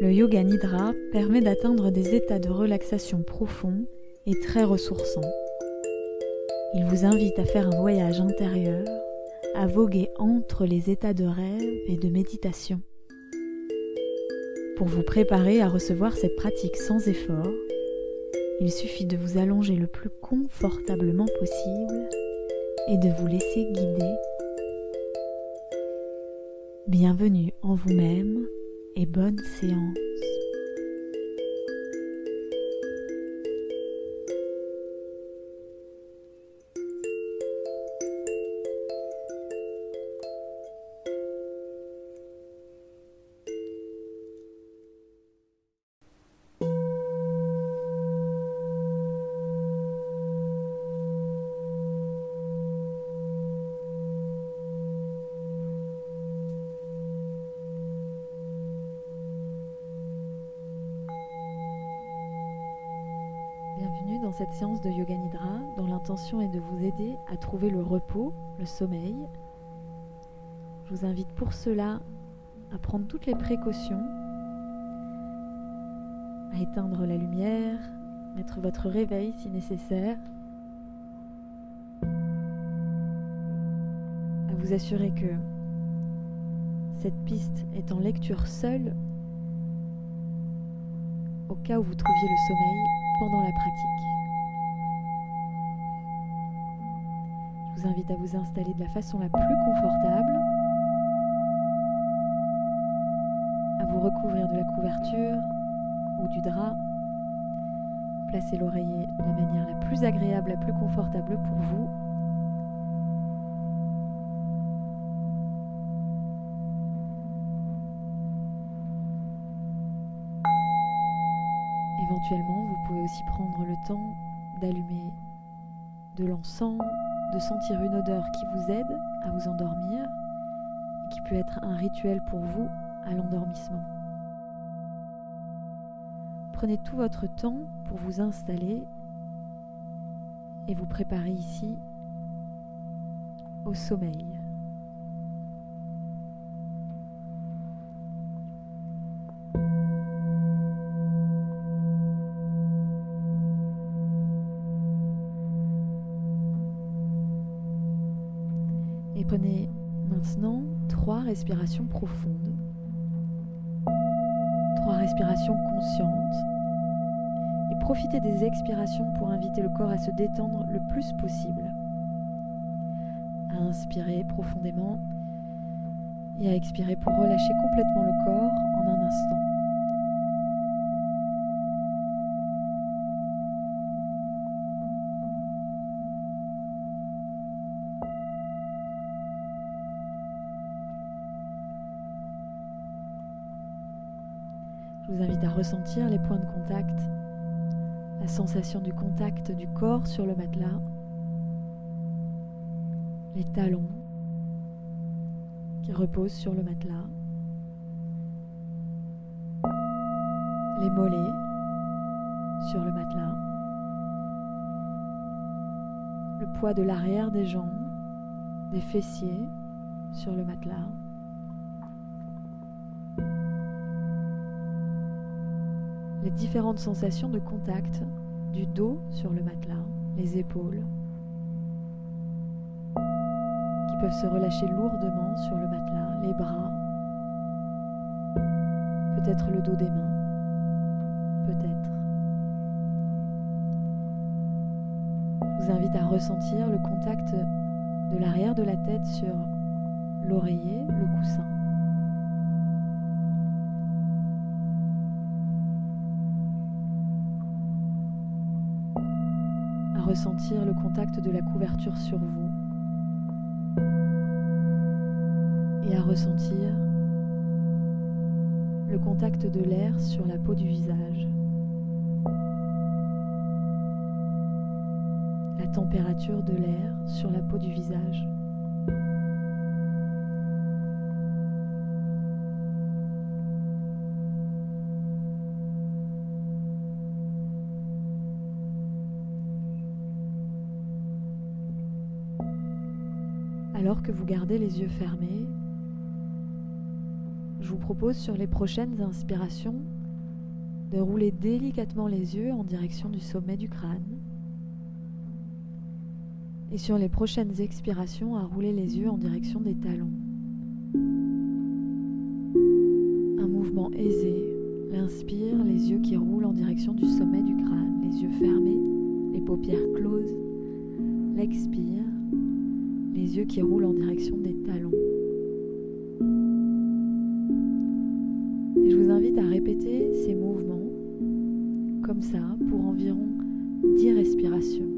Le yoga nidra permet d'atteindre des états de relaxation profonds et très ressourçants. Il vous invite à faire un voyage intérieur, à voguer entre les états de rêve et de méditation. Pour vous préparer à recevoir cette pratique sans effort, il suffit de vous allonger le plus confortablement possible et de vous laisser guider. Bienvenue en vous-même et bonne séance. Cette séance de Yoga Nidra dont l'intention est de vous aider à trouver le repos, le sommeil. Je vous invite pour cela à prendre toutes les précautions, à éteindre la lumière, mettre votre réveil si nécessaire, à vous assurer que cette piste est en lecture seule au cas où vous trouviez le sommeil pendant la pratique. Vous invite à vous installer de la façon la plus confortable, à vous recouvrir de la couverture ou du drap. Placez l'oreiller de la manière la plus agréable, la plus confortable pour vous. Éventuellement, vous pouvez aussi prendre le temps d'allumer de l'encens, de sentir une odeur qui vous aide à vous endormir et qui peut être un rituel pour vous à l'endormissement. Prenez tout votre temps pour vous installer et vous préparer ici au sommeil. Respirations profondes, trois respirations conscientes. Et profitez des expirations pour inviter le corps à se détendre le plus possible. À inspirer profondément et à expirer pour relâcher complètement le corps en un instant. Je vous invite à ressentir les points de contact, la sensation du contact du corps sur le matelas, les talons qui reposent sur le matelas, les mollets sur le matelas, le poids de l'arrière des jambes, des fessiers sur le matelas. Les différentes sensations de contact du dos sur le matelas, les épaules, qui peuvent se relâcher lourdement sur le matelas, les bras, peut-être le dos des mains, peut-être. Je vous invite à ressentir le contact de l'arrière de la tête sur l'oreiller, le coussin. Ressentir le contact de la couverture sur vous et à ressentir le contact de l'air sur la peau du visage, la température de l'air sur la peau du visage. Vous gardez les yeux fermés, je je vous propose sur les prochaines inspirations de rouler délicatement les yeux en direction du sommet du crâne. Et sur les prochaines expirations, à rouler les yeux en direction des talons. Un mouvement aisé. L'inspire, les yeux qui roulent en direction du sommet du crâne, les yeux fermés, les paupières closes. L'expire, les yeux qui roulent en direction des talons. Je vous invite à répéter ces mouvements comme ça pour environ 10 respirations.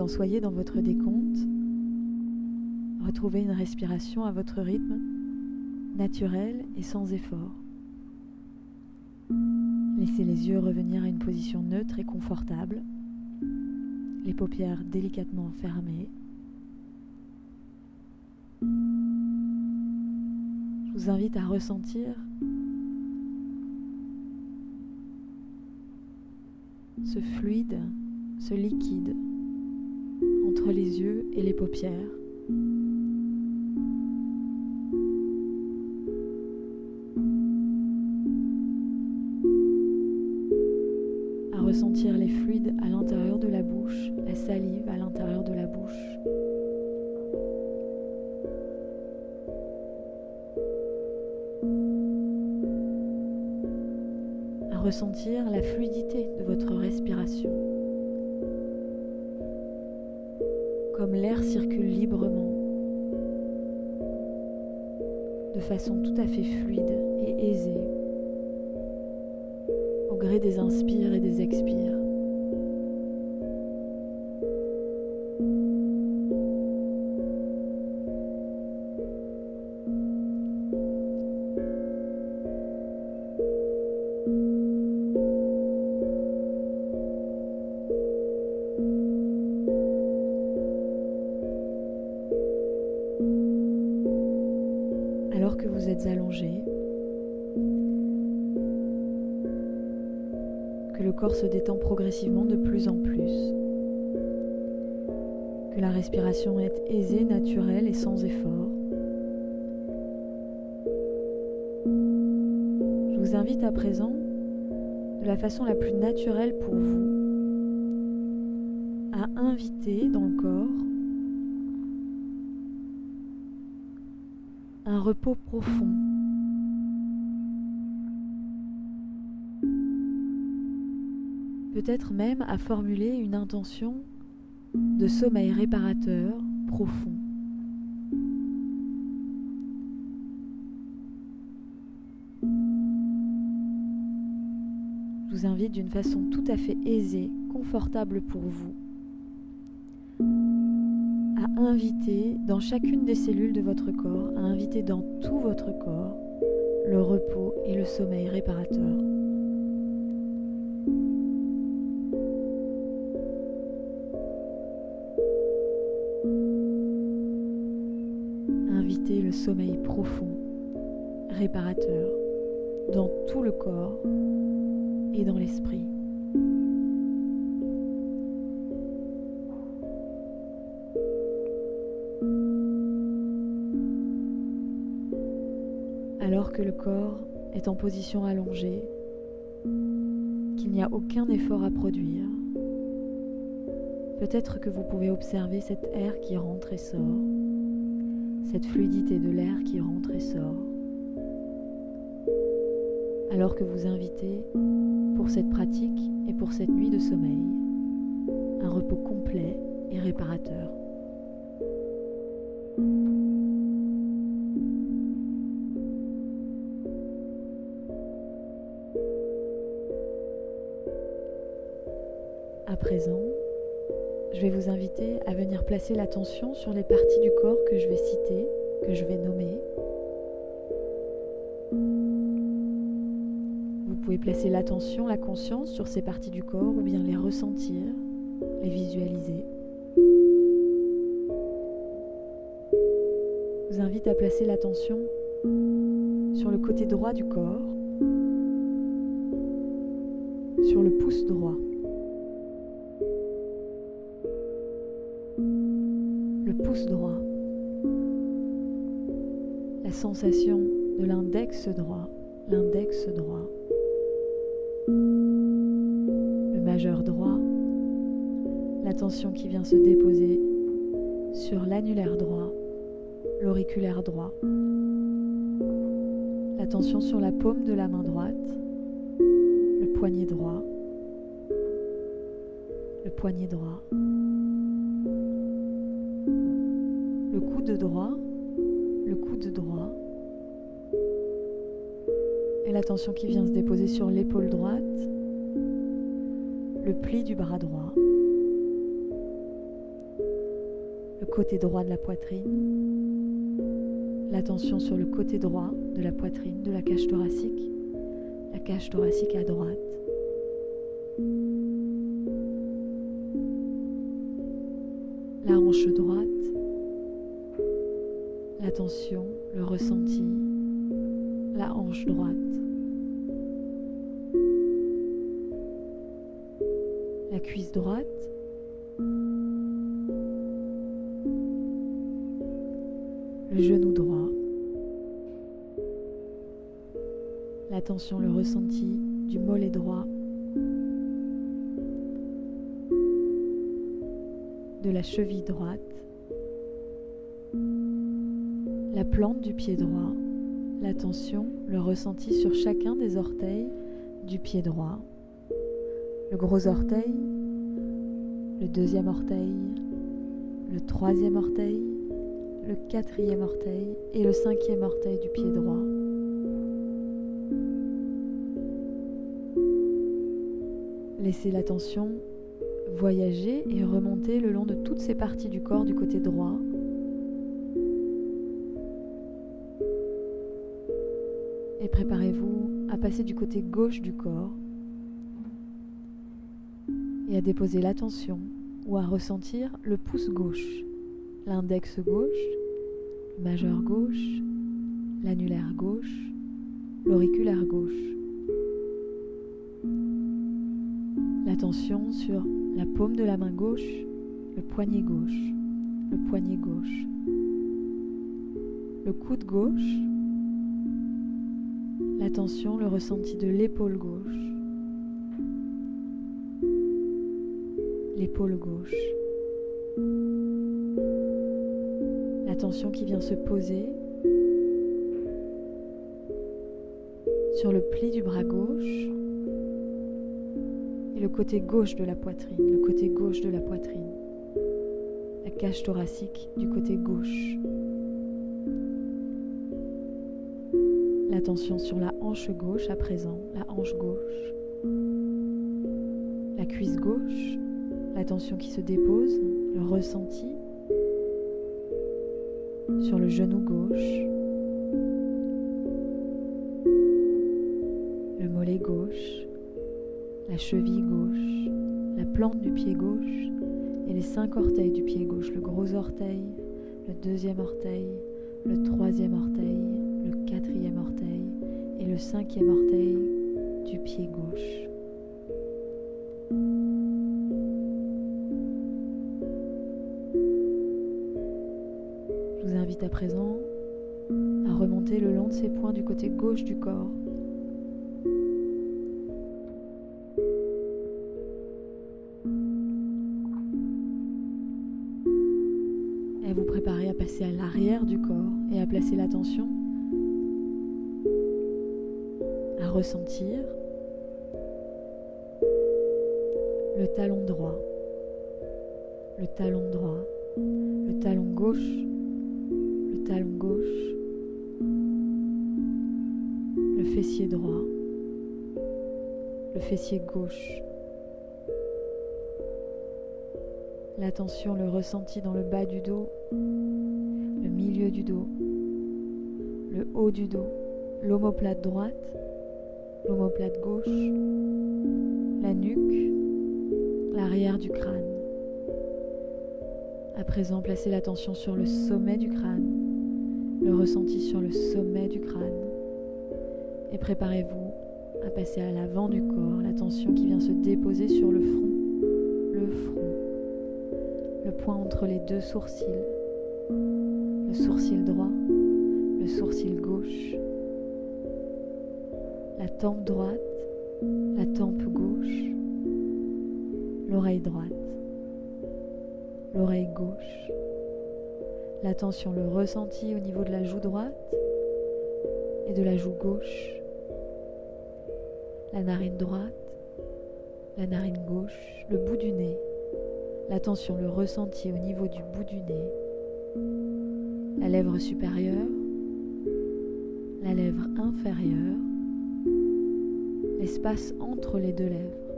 En soyez dans votre décompte, retrouvez une respiration à votre rythme, naturel et sans effort. Laissez les yeux revenir à une position neutre et confortable, les paupières délicatement fermées. Je vous invite à ressentir ce fluide, ce liquide entre les yeux et les paupières. À ressentir les fluides à l'intérieur de la bouche, la salive à l'intérieur de la bouche. À ressentir la fluidité de votre respiration. Comme l'air circule librement, de façon tout à fait fluide et aisée, au gré des inspires et des expires. Corps se détend progressivement de plus en plus, que la respiration est aisée, naturelle et sans effort. Je vous invite à présent, de la façon la plus naturelle pour vous, à inviter dans le corps un repos profond. Peut-être même à formuler une intention de sommeil réparateur profond. Je vous invite d'une façon tout à fait aisée, confortable pour vous, à inviter dans chacune des cellules de votre corps, à inviter dans tout votre corps le repos et le sommeil réparateur. Et dans l'esprit. Alors que le corps est en position allongée, qu'il n'y a aucun effort à produire, peut-être que vous pouvez observer cet air qui rentre et sort, cette fluidité de l'air qui rentre et sort, alors que vous invitez pour cette pratique et pour cette nuit de sommeil un repos complet et réparateur. À présent, je vais vous inviter à venir placer l'attention sur les parties du corps que je vais citer, que je vais nommer. Pouvez placer l'attention, la conscience sur ces parties du corps ou bien les ressentir, les visualiser. Je vous invite à placer l'attention sur le côté droit du corps, sur le pouce droit. pouce droit, la sensation de l'index droit, l'index droit, le majeur droit, l'attention qui vient se déposer sur l'annulaire droit, l'auriculaire droit, l'attention sur la paume de la main droite, le poignet droit, le poignet droit. le coude droit, le coude droit, et l'attention qui vient se déposer sur l'épaule droite, le pli du bras droit, le côté droit de la poitrine, l'attention sur le côté droit de la poitrine, de la cage thoracique, la cage thoracique à droite. La hanche droite, l'attention, le ressenti, la hanche droite, la cuisse droite, le genou droit, l'attention, le ressenti du mollet droit, de la cheville droite, la plante du pied droit, l'attention, le ressenti sur chacun des orteils du pied droit, le gros orteil, le deuxième orteil, le troisième orteil, le quatrième orteil et le cinquième orteil du pied droit. Laissez l'attention voyager et remonter le long de toutes ces parties du corps du côté droit et préparez-vous à passer du côté gauche du corps et à déposer l'attention ou à ressentir le pouce gauche, l'index gauche, le majeur gauche, l'annulaire gauche, l'auriculaire gauche. L'attention sur la paume de la main gauche, le poignet gauche, le poignet gauche, le coude gauche, l'attention, le ressenti de l'épaule gauche, l'épaule gauche, l'attention qui vient se poser sur le pli du bras gauche et le côté gauche de la poitrine, le côté gauche de la poitrine, la cage thoracique du côté gauche. L'attention sur la hanche gauche à présent, la hanche gauche, la cuisse gauche, l'attention qui se dépose, le ressenti. Sur le genou gauche, le mollet gauche, la cheville gauche, la plante du pied gauche. Et les cinq orteils du pied gauche, le gros orteil, le deuxième orteil, le troisième orteil, le quatrième orteil et le cinquième orteil du pied gauche. Je vous invite à présent à remonter le long de ces points du côté gauche du corps. Et vous préparez à passer à l'arrière du corps et à placer l'attention ressentir le talon droit, le talon droit, le talon gauche, le talon gauche, le fessier droit, le fessier gauche. L'attention, le ressenti dans le bas du dos, le milieu du dos, le haut du dos, l'omoplate droite, l'omoplate gauche, la nuque, l'arrière du crâne. À présent, placez l'attention sur le sommet du crâne, le ressenti sur le sommet du crâne. Et préparez-vous à passer à l'avant du corps, l'attention qui vient se déposer sur le front, le front, le point entre les deux sourcils, le sourcil droit, le sourcil gauche, la tempe droite, la tempe gauche, l'oreille droite, l'oreille gauche, l'attention, le ressenti au niveau de la joue droite et de la joue gauche, la narine droite, la narine gauche, le bout du nez, l'attention, le ressenti au niveau du bout du nez, la lèvre supérieure, la lèvre inférieure, l'espace entre les deux lèvres.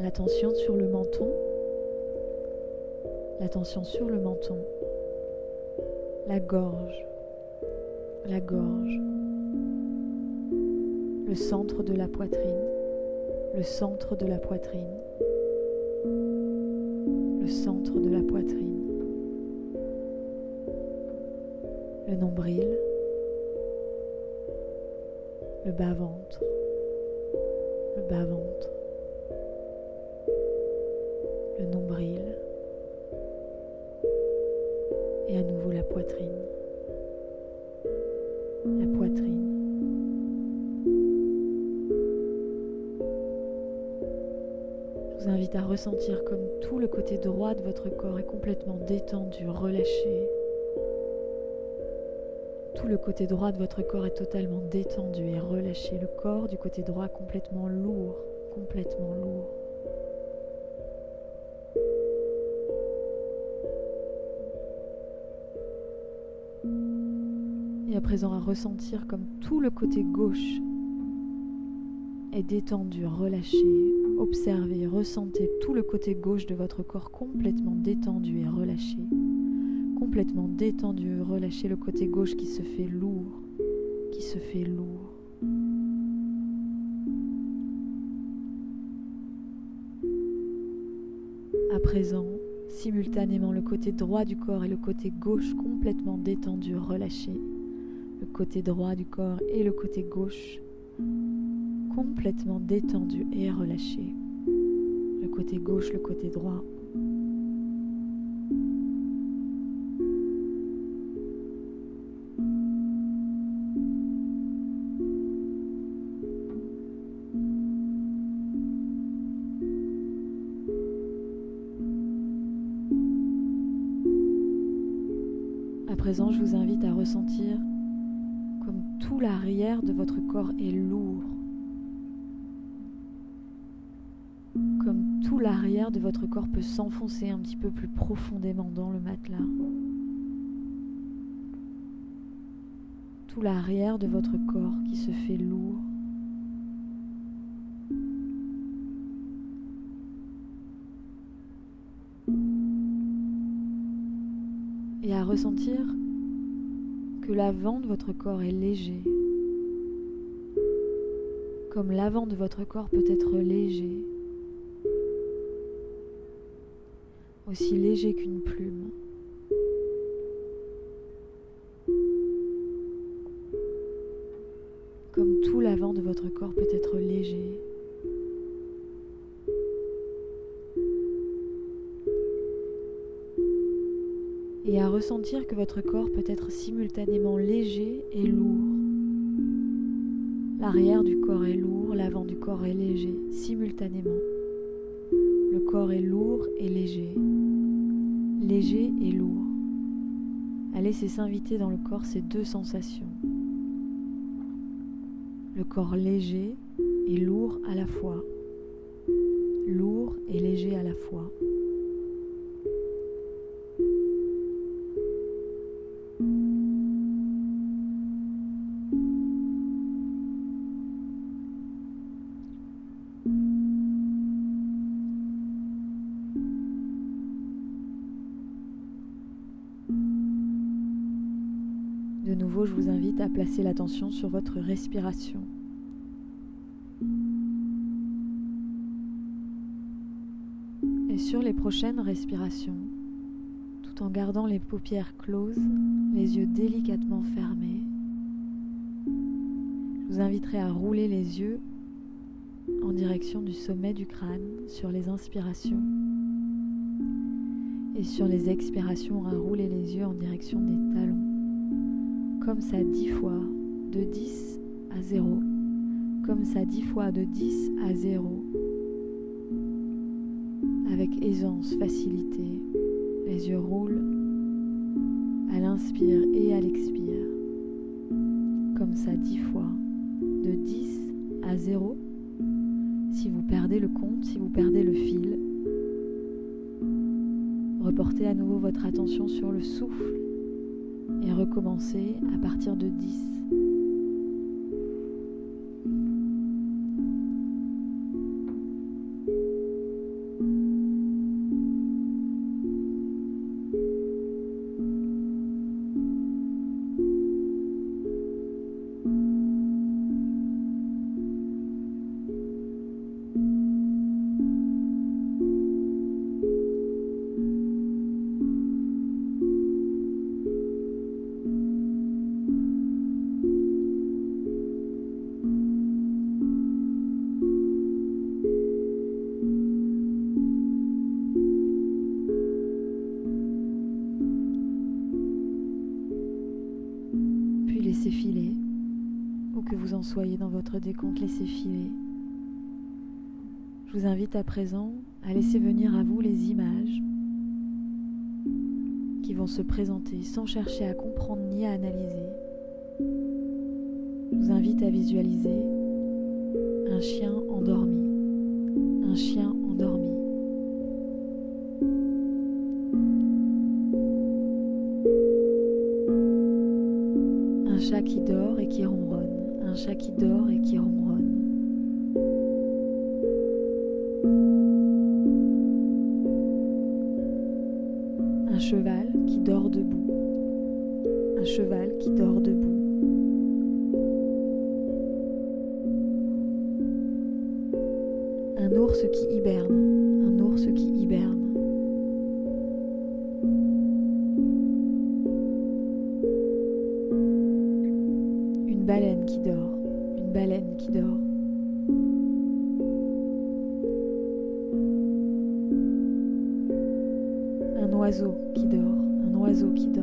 L'attention sur le menton, l'attention sur le menton, la gorge, la gorge, le centre de la poitrine, le centre de la poitrine, le centre de la poitrine, le nombril, le bas-ventre, bas-ventre le nombril et à nouveau la poitrine. La poitrine. Je vous invite à ressentir comme tout le côté droit de votre corps est complètement détendu, relâché. Le côté droit de votre corps est totalement détendu et relâché. Le corps du côté droit complètement lourd, complètement lourd. à présent à ressentir comme tout le côté gauche est détendu, relâché. Observez, ressentez tout le côté gauche de votre corps complètement détendu et relâché. Complètement détendu, relâché le côté gauche qui se fait lourd, qui se fait lourd. À présent, simultanément le côté droit du corps et le côté gauche complètement détendu, relâché le côté droit du corps et le côté gauche complètement détendu et relâché. Le côté gauche, le côté droit. De votre corps est lourd. Comme tout l'arrière de votre corps peut s'enfoncer un petit peu plus profondément dans le matelas. Tout l'arrière de votre corps qui se fait lourd. Et à ressentir que l'avant de votre corps est léger, comme l'avant de votre corps peut être léger, aussi léger qu'une plume. Comme tout l'avant de votre corps peut être léger. et à ressentir que votre corps peut être simultanément léger et lourd. L'arrière du corps est lourd, l'avant du corps est léger, simultanément. Le corps est lourd et léger, léger et lourd. À laisser s'inviter dans le corps ces deux sensations. Le corps léger et lourd à la fois. Lourd et léger à la fois. Je vous invite à placer l'attention sur votre respiration. Et sur les prochaines respirations, tout en gardant les paupières closes, les yeux délicatement fermés, je vous inviterai à rouler les yeux en direction du sommet du crâne sur les inspirations et sur les expirations à rouler les yeux en direction des talons comme ça dix fois de 10 à 0, comme ça dix fois de 10 à 0, avec aisance, facilité, les yeux roulent à l'inspire et à l'expire, comme ça dix fois de 10 à 0. Si vous perdez le compte, si vous perdez le fil, reportez à nouveau votre attention sur le souffle et recommencer à partir de 10. Laissez filer, où que vous en soyez dans votre décompte, laissez filer. Je vous invite à présent à laisser venir à vous les images qui vont se présenter sans chercher à comprendre ni à analyser. Je vous invite à visualiser un chien endormi, un chien endormi. Un ours qui hiberne. Un ours qui hiberne. baleine qui dort, une baleine qui dort. Un oiseau qui dort, un oiseau qui dort.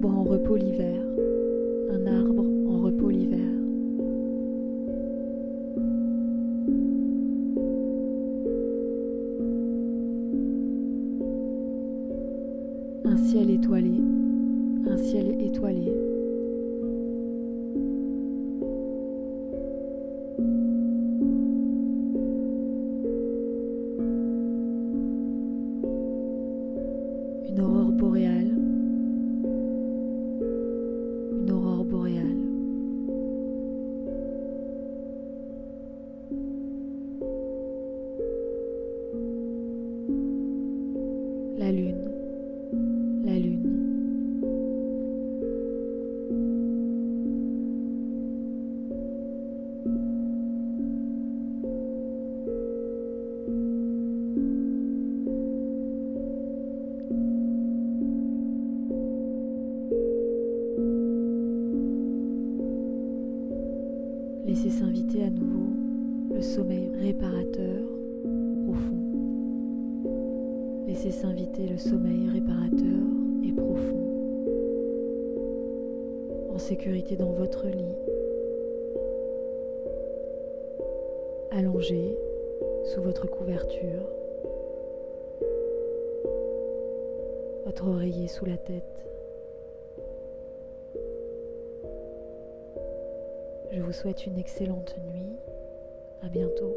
Arbre en repos l'hiver, un arbre en repos l'hiver. Un ciel étoilé, un ciel étoilé. Dans votre lit. Allongé sous votre couverture. Votre oreiller sous la tête. Je vous souhaite une excellente nuit. À bientôt.